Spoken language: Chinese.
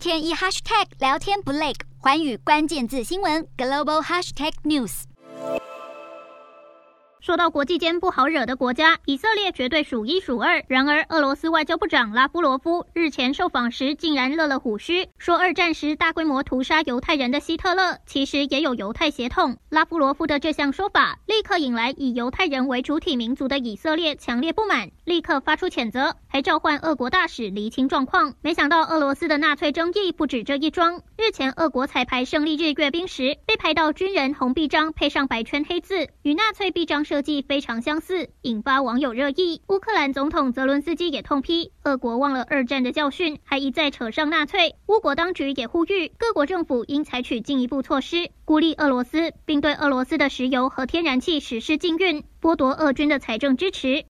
天一 hashtag 聊天不累，寰宇关键字新闻 global hashtag news。说到国际间不好惹的国家，以色列绝对数一数二。然而，俄罗斯外交部长拉夫罗夫日前受访时竟然乐了虎须，说二战时大规模屠杀犹太人的希特勒其实也有犹太血统。拉夫罗夫的这项说法立刻引来以犹太人为主体民族的以色列强烈不满，立刻发出谴责，还召唤俄国大使厘清状况。没想到，俄罗斯的纳粹争议不止这一桩。日前，俄国彩排胜利日阅兵时，被拍到军人红臂章配上白圈黑字，与纳粹臂章设计非常相似，引发网友热议。乌克兰总统泽伦斯基也痛批，俄国忘了二战的教训，还一再扯上纳粹。乌国当局也呼吁各国政府应采取进一步措施，孤立俄罗斯，并对俄罗斯的石油和天然气实施禁运，剥夺俄军的财政支持。